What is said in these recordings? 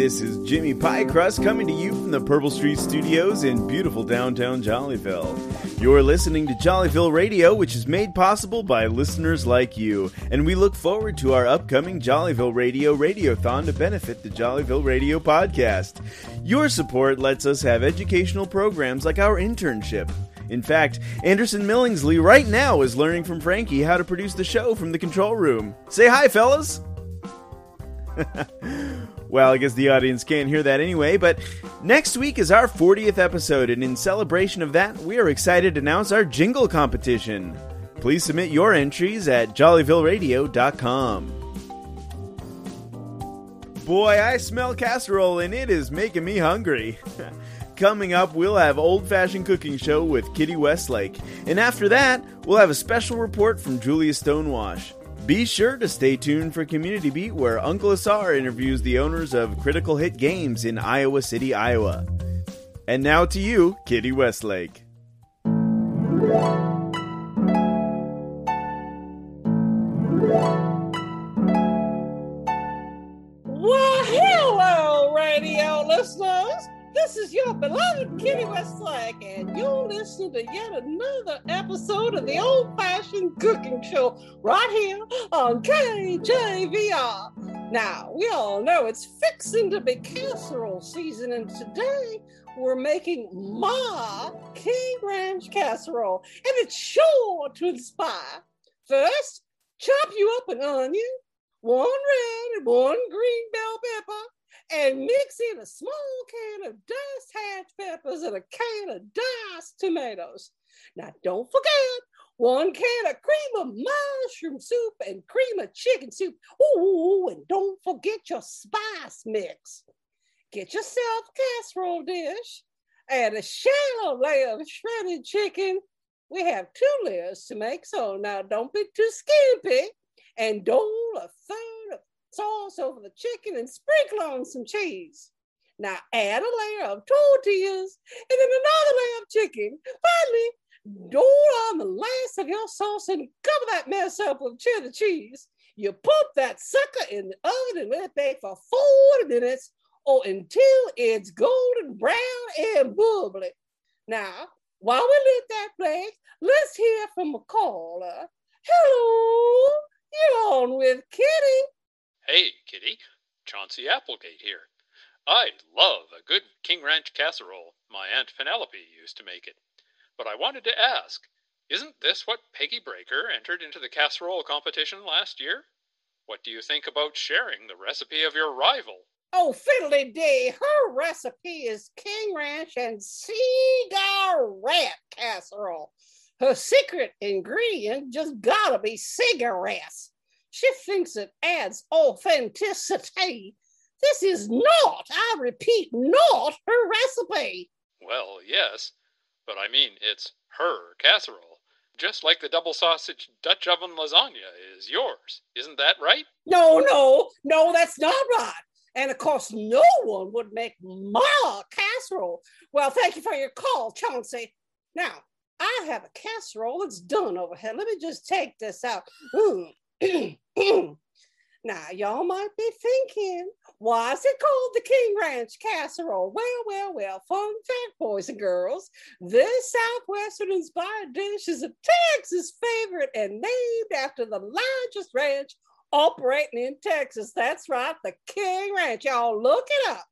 This is Jimmy Pykrust coming to you from the Purple Street Studios in beautiful downtown Jollyville. You're listening to Jollyville Radio, which is made possible by listeners like you, and we look forward to our upcoming Jollyville Radio Radiothon to benefit the Jollyville Radio podcast. Your support lets us have educational programs like our internship. In fact, Anderson Millingsley right now is learning from Frankie how to produce the show from the control room. Say hi, fellas! well, I guess the audience can't hear that anyway, but next week is our 40th episode, and in celebration of that, we are excited to announce our jingle competition. Please submit your entries at jollyvilleradio.com. Boy, I smell casserole, and it is making me hungry. Coming up, we'll have old fashioned cooking show with Kitty Westlake, and after that, we'll have a special report from Julia Stonewash. Be sure to stay tuned for Community Beat, where Uncle Asar interviews the owners of Critical Hit Games in Iowa City, Iowa. And now to you, Kitty Westlake. Your beloved Kitty Westlake, and you're listening to yet another episode of the old fashioned cooking show right here on KJVR. Now, we all know it's fixing to be casserole season, and today we're making my King Ranch casserole, and it's sure to inspire. First, chop you up an onion, one red and one green bell pepper and mix in a small can of diced hatch peppers and a can of diced tomatoes. Now, don't forget one can of cream of mushroom soup and cream of chicken soup. Ooh, and don't forget your spice mix. Get yourself a casserole dish and a shallow layer of shredded chicken. We have two layers to make, so now don't be too skimpy and dole a third sauce over the chicken and sprinkle on some cheese. Now add a layer of tortillas and then another layer of chicken. Finally, dole on the last of your sauce and cover that mess up with cheddar cheese. You put that sucker in the oven and let it bake for 40 minutes or until it's golden brown and bubbly. Now, while we let that bake, let's hear from a caller. Hello, you're on with Kitty. Hey, Kitty. Chauncey Applegate here. I love a good King Ranch casserole. My Aunt Penelope used to make it. But I wanted to ask isn't this what Peggy Breaker entered into the casserole competition last year? What do you think about sharing the recipe of your rival? Oh, fiddly dee, her recipe is King Ranch and cigarette casserole. Her secret ingredient just gotta be cigarettes. She thinks it adds authenticity. This is not, I repeat, not her recipe. Well, yes, but I mean, it's her casserole. Just like the double sausage Dutch oven lasagna is yours. Isn't that right? No, no, no, that's not right. And of course, no one would make my casserole. Well, thank you for your call, Chauncey. Now, I have a casserole that's done over here. Let me just take this out. Mm. now, y'all might be thinking, why is it called the King Ranch casserole? Well, well, well, fun fact, boys and girls. This Southwestern inspired dish is a Texas favorite and named after the largest ranch operating in Texas. That's right, the King Ranch. Y'all look it up.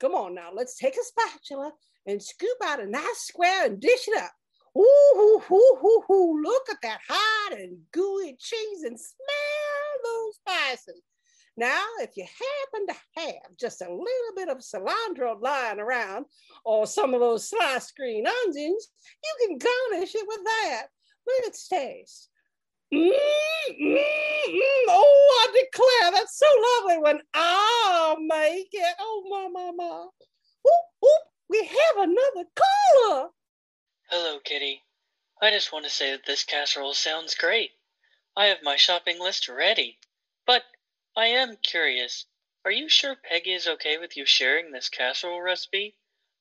Come on now, let's take a spatula and scoop out a nice square and dish it up. Ooh, hoo, hoo, hoo, hoo. look at that hot and gooey cheese and smell those spices. Now, if you happen to have just a little bit of cilantro lying around or some of those sliced green onions, you can garnish it with that. Let it taste. Mm, mm, mm. Oh, I declare that's so lovely when I make it. Oh, my, my, my. Oop, oop, we have another caller. Hello, Kitty. I just want to say that this casserole sounds great. I have my shopping list ready. But I am curious. Are you sure Peggy is okay with you sharing this casserole recipe?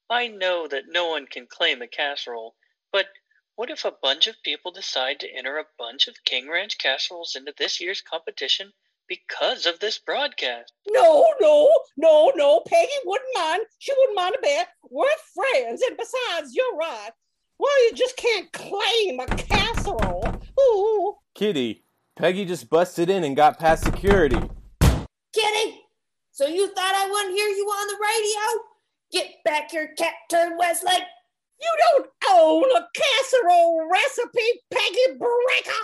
I know that no one can claim a casserole, but what if a bunch of people decide to enter a bunch of King Ranch casseroles into this year's competition because of this broadcast. No, no, no, no. Peggy wouldn't mind. She wouldn't mind a bit. We're friends, and besides, you're right. Well, you just can't claim a casserole. Ooh. Kitty, Peggy just busted in and got past security. Kitty, so you thought I wouldn't hear you on the radio? Get back your cat turd, Westlake. You don't own a casserole recipe, Peggy Breaker.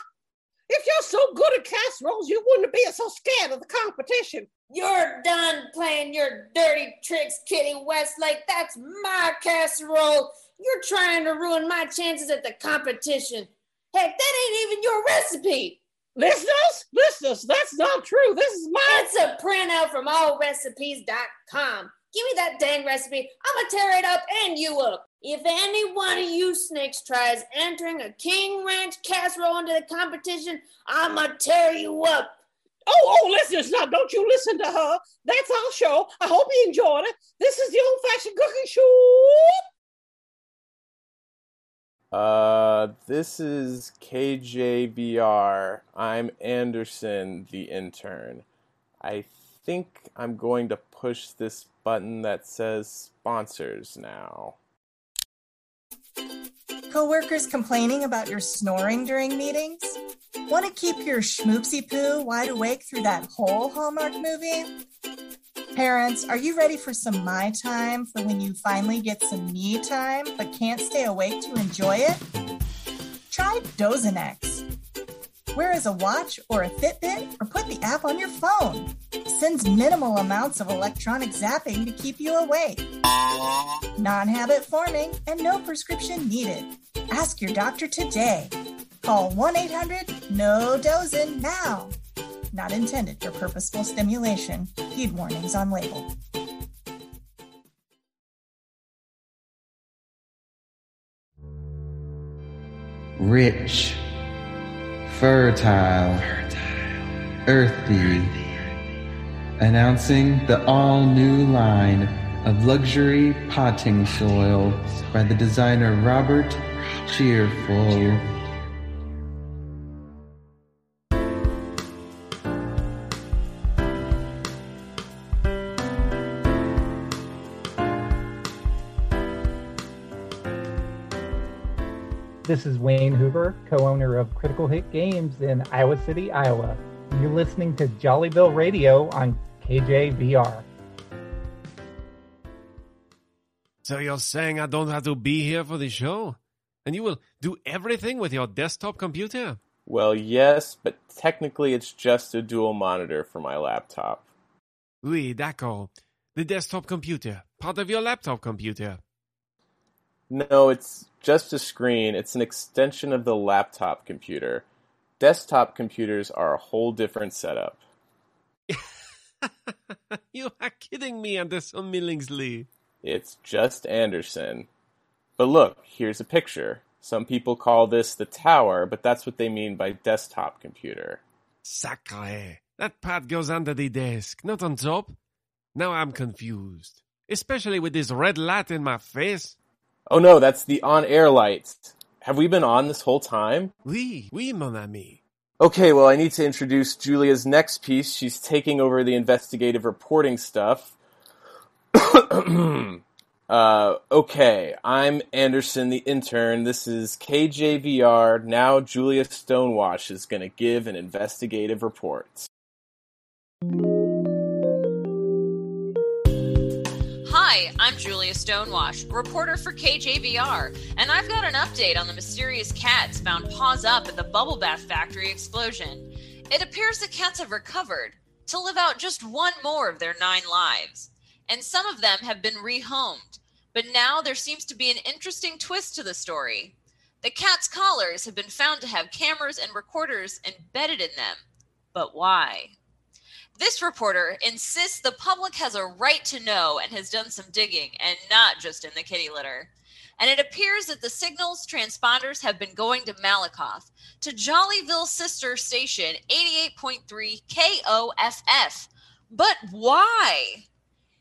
If you're so good at casseroles, you wouldn't be so scared of the competition. You're done playing your dirty tricks, Kitty Westlake. That's my casserole. You're trying to ruin my chances at the competition. Heck, that ain't even your recipe. Listeners, listeners, that's not true. This is my. It's a printout from allrecipes.com. Give me that dang recipe. I'm gonna tear it up and you up. If any one of you snakes tries entering a King Ranch casserole into the competition, I'm gonna tear you up. Oh, oh, listeners, now don't you listen to her. That's our show. I hope you enjoyed it. This is the old fashioned cooking show. Uh, this is KJBR. I'm Anderson, the intern. I think I'm going to push this button that says sponsors now. Coworkers complaining about your snoring during meetings? Want to keep your schmoopsy poo wide awake through that whole Hallmark movie? Parents, are you ready for some my time for when you finally get some me time but can't stay awake to enjoy it? Try Dozenex. Wear as a watch or a Fitbit or put the app on your phone. Sends minimal amounts of electronic zapping to keep you awake. Non habit forming and no prescription needed. Ask your doctor today. Call 1 800 NO DOZEN now. Not intended for purposeful stimulation. Heed warnings on label. Rich, fertile, earthy, announcing the all new line of luxury potting soil by the designer Robert Cheerful. This is Wayne Hoover, co owner of Critical Hit Games in Iowa City, Iowa. You're listening to Jollyville Radio on KJVR. So you're saying I don't have to be here for the show? And you will do everything with your desktop computer? Well, yes, but technically it's just a dual monitor for my laptop. Oui, d'accord. The desktop computer, part of your laptop computer. No, it's just a screen. It's an extension of the laptop computer. Desktop computers are a whole different setup. you are kidding me, Anderson Millingsley. It's just Anderson. But look, here's a picture. Some people call this the tower, but that's what they mean by desktop computer. Sacre. That part goes under the desk, not on top. Now I'm confused. Especially with this red light in my face. Oh no, that's the on-air lights. Have we been on this whole time? Oui, oui, mon ami. Okay, well, I need to introduce Julia's next piece. She's taking over the investigative reporting stuff. uh, okay, I'm Anderson, the intern. This is KJVR. Now Julia Stonewash is going to give an investigative report. Hi, I'm Julia Stonewash, reporter for KJVR, and I've got an update on the mysterious cats found paws up at the bubble bath factory explosion. It appears the cats have recovered to live out just one more of their nine lives, and some of them have been rehomed. But now there seems to be an interesting twist to the story. The cat's collars have been found to have cameras and recorders embedded in them. But why? This reporter insists the public has a right to know and has done some digging, and not just in the kitty litter. And it appears that the signals transponders have been going to Malakoff, to Jollyville sister station 88.3 KOFF. But why?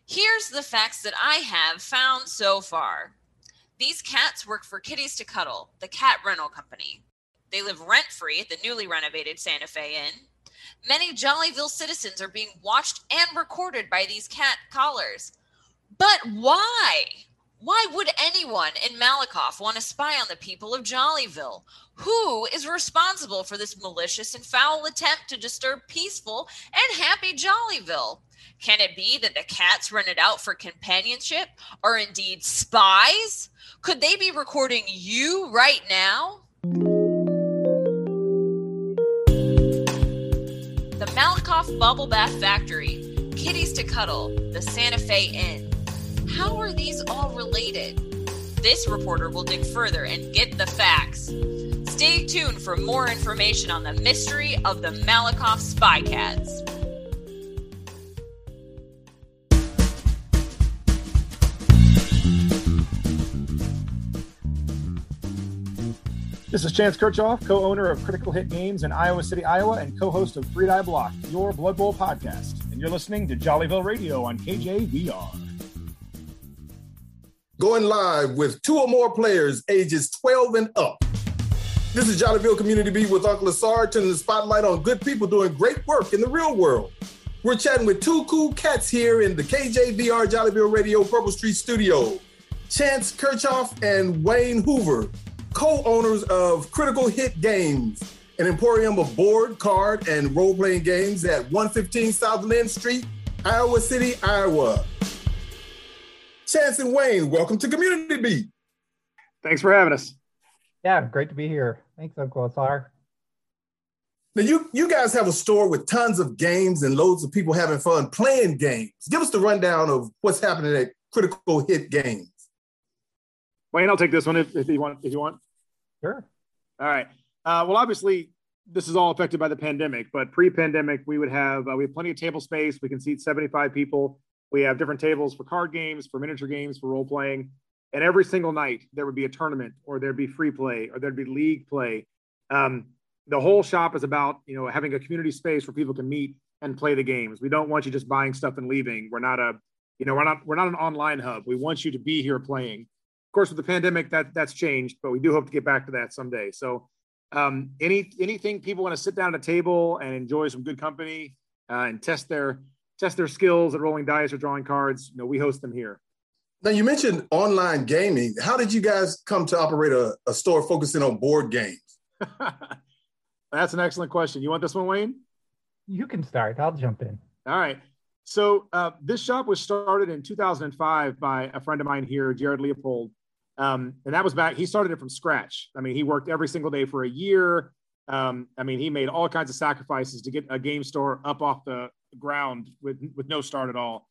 Here's the facts that I have found so far. These cats work for Kitties to Cuddle, the cat rental company. They live rent free at the newly renovated Santa Fe Inn. Many Jollyville citizens are being watched and recorded by these cat collars. But why? Why would anyone in Malakoff want to spy on the people of Jollyville? Who is responsible for this malicious and foul attempt to disturb peaceful and happy Jollyville? Can it be that the cats it out for companionship are indeed spies? Could they be recording you right now? Bubble Bath Factory, Kitties to Cuddle, the Santa Fe Inn. How are these all related? This reporter will dig further and get the facts. Stay tuned for more information on the mystery of the Malakoff Spy Cats. This is Chance Kirchoff, co owner of Critical Hit Games in Iowa City, Iowa, and co host of Three Die Block, your Blood Bowl podcast. And you're listening to Jollyville Radio on KJVR. Going live with two or more players ages 12 and up. This is Jollyville Community Beat with Uncle Asar, turning the spotlight on good people doing great work in the real world. We're chatting with two cool cats here in the KJVR Jollyville Radio Purple Street studio. Chance Kirchoff and Wayne Hoover, co-owners of Critical Hit Games, an emporium of board, card, and role-playing games at 115 South Lynn Street, Iowa City, Iowa. Chance and Wayne, welcome to Community Beat. Thanks for having us. Yeah, great to be here. Thanks, Uncle Asar. Now you you guys have a store with tons of games and loads of people having fun playing games. Give us the rundown of what's happening at Critical Hit Games. Wayne, I'll take this one if, if you want. If you want. Sure. All right. Uh, well, obviously, this is all affected by the pandemic, but pre-pandemic, we would have uh, we have plenty of table space. We can seat 75 people. We have different tables for card games, for miniature games, for role playing, and every single night there would be a tournament, or there'd be free play, or there'd be league play. Um, the whole shop is about you know having a community space where people can meet and play the games. We don't want you just buying stuff and leaving. We're not a you know we're not we're not an online hub. We want you to be here playing. Of course, with the pandemic, that that's changed, but we do hope to get back to that someday. So, um, any anything people want to sit down at a table and enjoy some good company uh, and test their test their skills at rolling dice or drawing cards, you know, we host them here. Now you mentioned online gaming. How did you guys come to operate a, a store focusing on board games? That's an excellent question. You want this one, Wayne? You can start. I'll jump in. All right. So uh, this shop was started in 2005 by a friend of mine here, Jared Leopold, um, and that was back. He started it from scratch. I mean, he worked every single day for a year. Um, I mean, he made all kinds of sacrifices to get a game store up off the ground with with no start at all.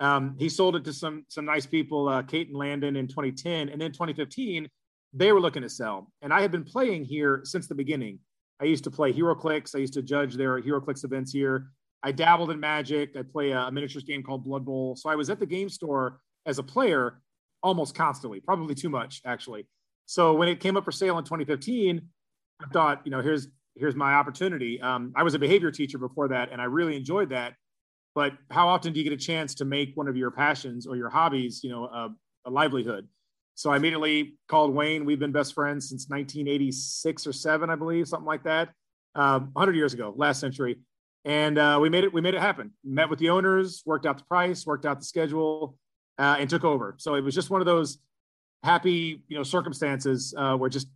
Um, he sold it to some some nice people, uh, Kate and Landon, in 2010, and then 2015 they were looking to sell. And I had been playing here since the beginning. I used to play HeroClix. I used to judge their HeroClix events here. I dabbled in Magic. I play a miniatures game called Blood Bowl. So I was at the game store as a player almost constantly, probably too much actually. So when it came up for sale in 2015, I thought, you know, here's here's my opportunity. Um, I was a behavior teacher before that, and I really enjoyed that. But how often do you get a chance to make one of your passions or your hobbies, you know, a, a livelihood? So I immediately called Wayne. We've been best friends since 1986 or seven, I believe, something like that, um, 100 years ago, last century. And uh, we made it. We made it happen. Met with the owners, worked out the price, worked out the schedule, uh, and took over. So it was just one of those happy, you know, circumstances uh, where just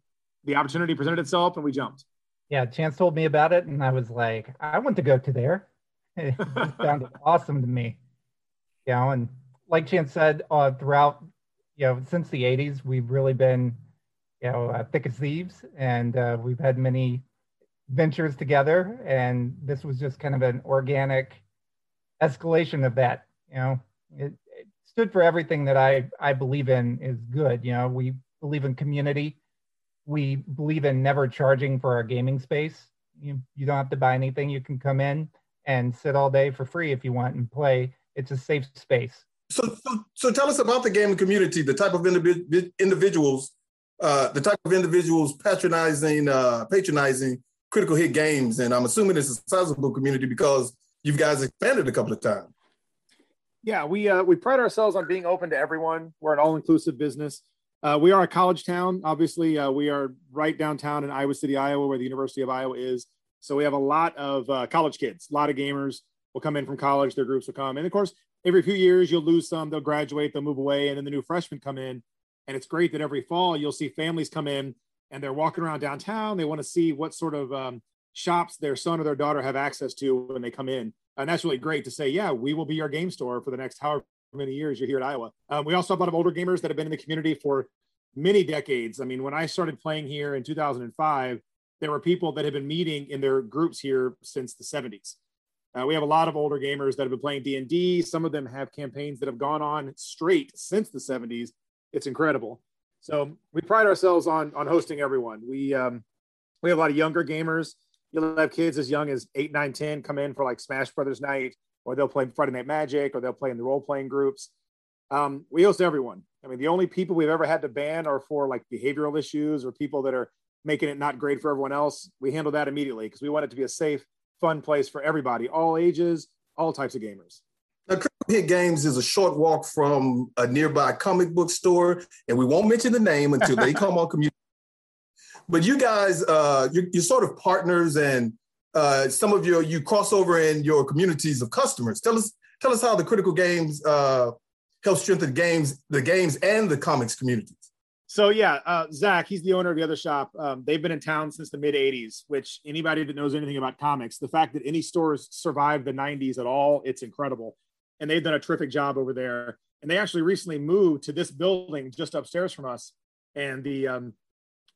the opportunity presented itself and we jumped. Yeah, Chance told me about it, and I was like, I want to go to there. It sounded awesome to me. You know, and like Chance said, uh, throughout you know, since the 80s, we've really been, you know, uh, thick as thieves, and uh, we've had many ventures together. And this was just kind of an organic escalation of that. You know, it, it stood for everything that I I believe in is good. You know, we believe in community. We believe in never charging for our gaming space. You you don't have to buy anything. You can come in and sit all day for free if you want and play. It's a safe space. So, so, so tell us about the gaming community, the type of individ- individuals, uh, the type of individuals patronizing, uh, patronizing critical hit games. And I'm assuming it's a sizable community because you guys expanded a couple of times. Yeah, we uh, we pride ourselves on being open to everyone. We're an all-inclusive business. Uh, we are a college town. Obviously, uh, we are right downtown in Iowa City, Iowa, where the University of Iowa is. So we have a lot of uh, college kids, a lot of gamers will come in from college. Their groups will come, and of course, every few years you'll lose some. They'll graduate, they'll move away, and then the new freshmen come in. And it's great that every fall you'll see families come in and they're walking around downtown. They want to see what sort of um, shops their son or their daughter have access to when they come in. And that's really great to say, yeah, we will be your game store for the next however many years you're here at Iowa. Um, we also have a lot of older gamers that have been in the community for many decades. I mean, when I started playing here in 2005, there were people that had been meeting in their groups here since the 70s. Uh, we have a lot of older gamers that have been playing D&D. Some of them have campaigns that have gone on straight since the 70s. It's incredible. So we pride ourselves on on hosting everyone. We um, we have a lot of younger gamers. You'll have kids as young as eight, nine, 10 come in for like Smash Brothers night, or they'll play Friday Night Magic, or they'll play in the role playing groups. Um, we host everyone. I mean, the only people we've ever had to ban are for like behavioral issues or people that are making it not great for everyone else. We handle that immediately because we want it to be a safe, fun place for everybody, all ages, all types of gamers. Now, Critical Hit Games is a short walk from a nearby comic book store, and we won't mention the name until they come on community. But you guys, uh, you're, you're sort of partners, and uh, some of your you cross over in your communities of customers. Tell us, tell us how the Critical Games uh, help strengthen games, the games, and the comics communities. So yeah, uh, Zach, he's the owner of the other shop. Um, they've been in town since the mid '80s. Which anybody that knows anything about comics, the fact that any stores survived the '90s at all, it's incredible. And they've done a terrific job over there. And they actually recently moved to this building just upstairs from us. And the um,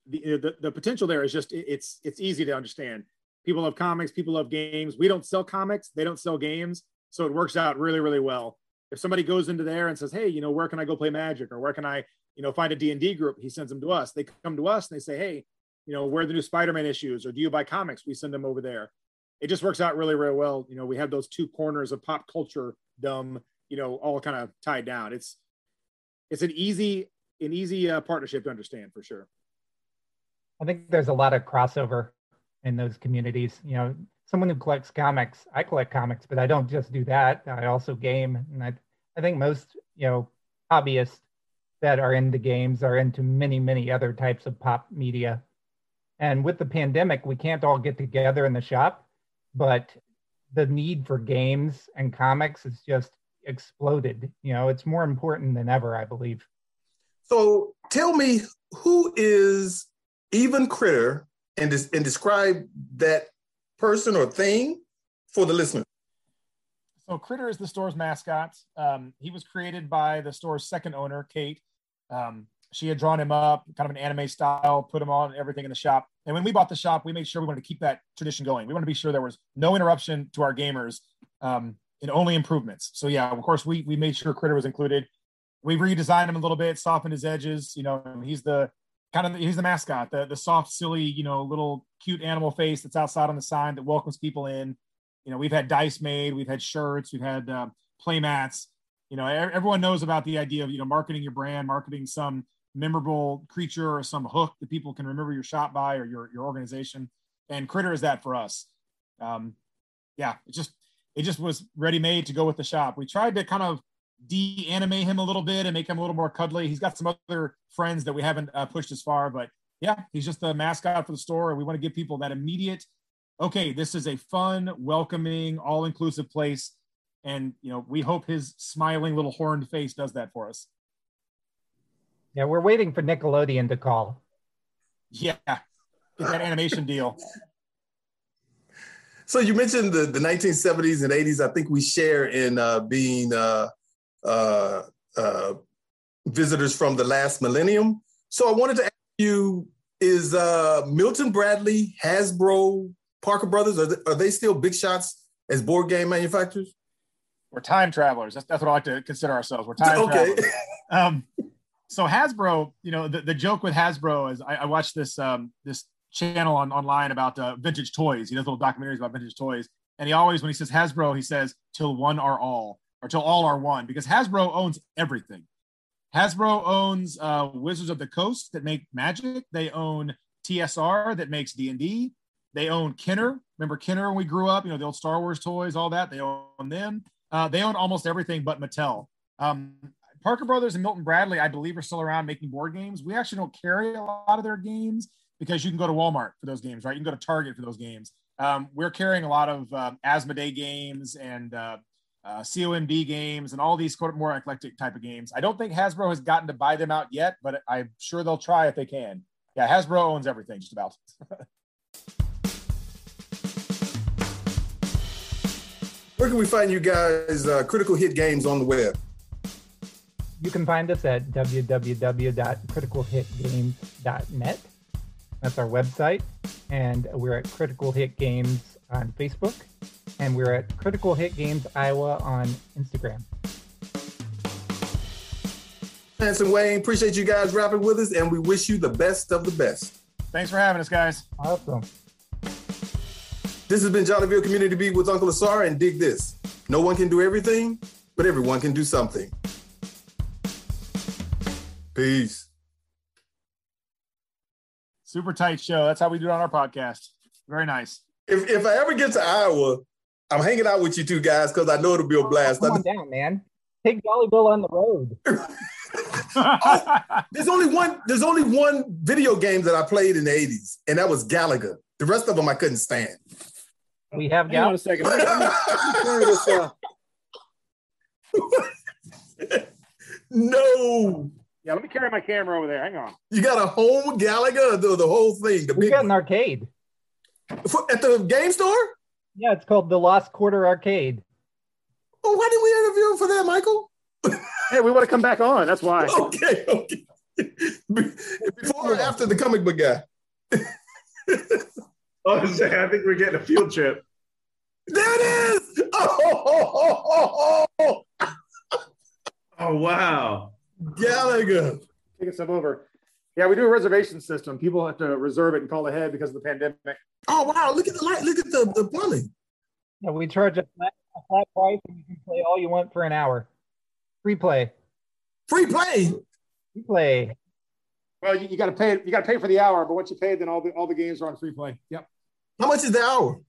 the, the, the potential there is just it's it's easy to understand. People love comics. People love games. We don't sell comics. They don't sell games. So it works out really really well. If somebody goes into there and says, "Hey, you know, where can I go play Magic, or where can I you know, find a D&D group, he sends them to us. They come to us and they say, hey, you know, where are the new Spider-Man issues or do you buy comics? We send them over there. It just works out really, really well. You know, we have those two corners of pop culture dumb, you know, all kind of tied down. It's, it's an easy, an easy uh, partnership to understand for sure. I think there's a lot of crossover in those communities. You know, someone who collects comics, I collect comics, but I don't just do that. I also game. And I, I think most, you know, hobbyists that are into games are into many, many other types of pop media. And with the pandemic, we can't all get together in the shop, but the need for games and comics has just exploded. You know, it's more important than ever, I believe. So tell me, who is Even Critter and, des- and describe that person or thing for the listener. So Critter is the store's mascot. Um, he was created by the store's second owner, Kate. Um, she had drawn him up, kind of an anime style, put him on everything in the shop. And when we bought the shop, we made sure we wanted to keep that tradition going. We wanted to be sure there was no interruption to our gamers um, and only improvements. So yeah, of course, we we made sure Critter was included. We redesigned him a little bit, softened his edges. You know, he's the kind of he's the mascot, the the soft, silly, you know, little cute animal face that's outside on the sign that welcomes people in. You know, we've had dice made, we've had shirts, we've had uh, play mats you know everyone knows about the idea of you know marketing your brand marketing some memorable creature or some hook that people can remember your shop by or your, your organization. And critter is that for us. Um, yeah it just it just was ready made to go with the shop. We tried to kind of de-animate him a little bit and make him a little more cuddly. He's got some other friends that we haven't uh, pushed as far but yeah he's just the mascot for the store we want to give people that immediate okay this is a fun welcoming all-inclusive place and you know we hope his smiling little horned face does that for us. Yeah we're waiting for nickelodeon to call. Yeah get that animation deal. So you mentioned the, the 1970s and 80s i think we share in uh, being uh, uh, uh, visitors from the last millennium so i wanted to ask you is uh, milton bradley hasbro parker brothers are they, are they still big shots as board game manufacturers we're time travelers. That's, that's what I like to consider ourselves. We're time okay. travelers. Um, so Hasbro, you know, the, the joke with Hasbro is I, I watched this um, this channel on online about uh, vintage toys. He does little documentaries about vintage toys, and he always when he says Hasbro, he says "till one are all" or "till all are one" because Hasbro owns everything. Hasbro owns uh, Wizards of the Coast that make Magic. They own TSR that makes D and D. They own Kenner. Remember Kenner when we grew up? You know the old Star Wars toys, all that. They own them. Uh, they own almost everything but Mattel. Um, Parker Brothers and Milton Bradley, I believe, are still around making board games. We actually don't carry a lot of their games because you can go to Walmart for those games, right? You can go to Target for those games. um, we're carrying a lot of um, Asmodee games and uh, uh, COMD games and all these more eclectic type of games. I don't think Hasbro has gotten to buy them out yet, but I'm sure they'll try if they can. Yeah, Hasbro owns everything just about. Where can we find you guys, uh, Critical Hit Games on the web? You can find us at www.criticalhitgames.net. That's our website. And we're at Critical Hit Games on Facebook. And we're at Critical Hit Games Iowa on Instagram. Lance and Wayne, appreciate you guys rapping with us, and we wish you the best of the best. Thanks for having us, guys. Awesome. This has been Jollyville Community Beat with Uncle Asar, and dig this. No one can do everything, but everyone can do something. Peace. Super tight show. That's how we do it on our podcast. Very nice. If, if I ever get to Iowa, I'm hanging out with you two guys because I know it'll be a blast. Come on down, man. Take Jollyville on the road. oh, there's only one. There's only one video game that I played in the '80s, and that was Galaga. The rest of them I couldn't stand. We have Hang on a second. Let me- let me- let me carry this, uh, no, yeah, let me carry my camera over there. Hang on. you got a home Galaga, the, the whole thing, the We big got an arcade. For- at the game store. Yeah, it's called the Lost Quarter Arcade. Oh, why did we interview him for that, Michael? Hey, we want to come back on. That's why. Okay, okay. Before or after the comic book guy? Oh, I think we're getting a field trip. There it is. Oh, Oh oh, oh wow. Galaga. Take Taking some over. Yeah, we do a reservation system. People have to reserve it and call ahead because of the pandemic. Oh wow! Look at the light. Look at the, the plumbing. Yeah, we charge a flat, a flat price and you can play all you want for an hour. Free play. Free play. Free play. Well, you, you got to pay. You got to pay for the hour, but once you pay, then all the all the games are on free play. Yep, How much is the hour?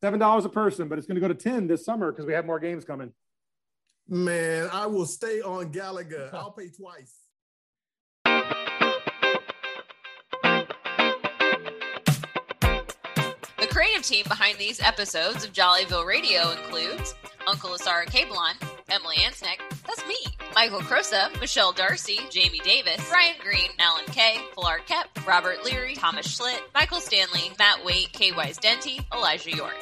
seven dollars a person, but it's going to go to ten this summer because we have more games coming. Man, I will stay on Galaga. I'll pay twice. Creative team behind these episodes of Jollyville Radio includes Uncle Asara Cabelon, Emily Ansnick, that's me, Michael Crosa, Michelle Darcy, Jamie Davis, Brian Green, Alan Kay, Pilar Kep, Robert Leary, Thomas Schlitt, Michael Stanley, Matt Waite, K. Wise Denty, Elijah York.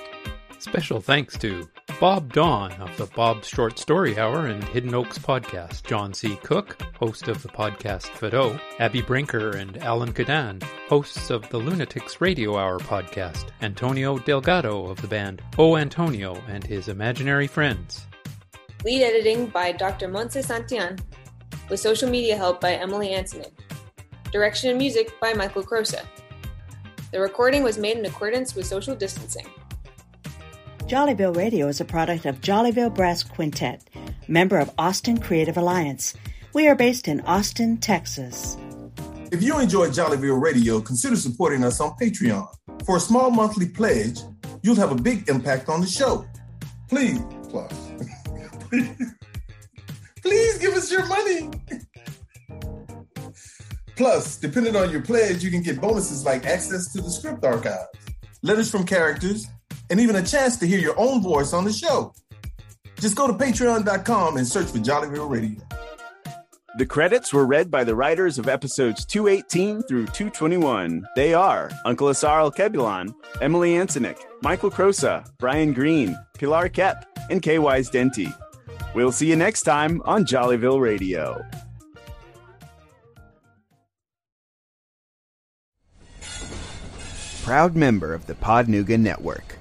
Special thanks to Bob Dawn of the Bob Short Story Hour and Hidden Oaks podcast, John C. Cook, host of the podcast Fido, Abby Brinker and Alan Cadan, hosts of the Lunatics Radio Hour podcast, Antonio Delgado of the band O Antonio and his imaginary friends. Lead editing by Dr. Montse Santillan, with social media help by Emily Antonin. Direction and music by Michael Crosa. The recording was made in accordance with social distancing. Jollyville Radio is a product of Jollyville Brass Quintet, member of Austin Creative Alliance. We are based in Austin, Texas. If you enjoy Jollyville Radio, consider supporting us on Patreon. For a small monthly pledge, you'll have a big impact on the show. Please, plus, please give us your money. Plus, depending on your pledge, you can get bonuses like access to the script archives, letters from characters, and even a chance to hear your own voice on the show. Just go to patreon.com and search for Jollyville Radio. The credits were read by the writers of episodes 218 through 221. They are Uncle Asar El Kebulon, Emily Antonik, Michael Crosa, Brian Green, Pilar Kep, and K. Wise Denty. We'll see you next time on Jollyville Radio. Proud member of the Podnuga Network.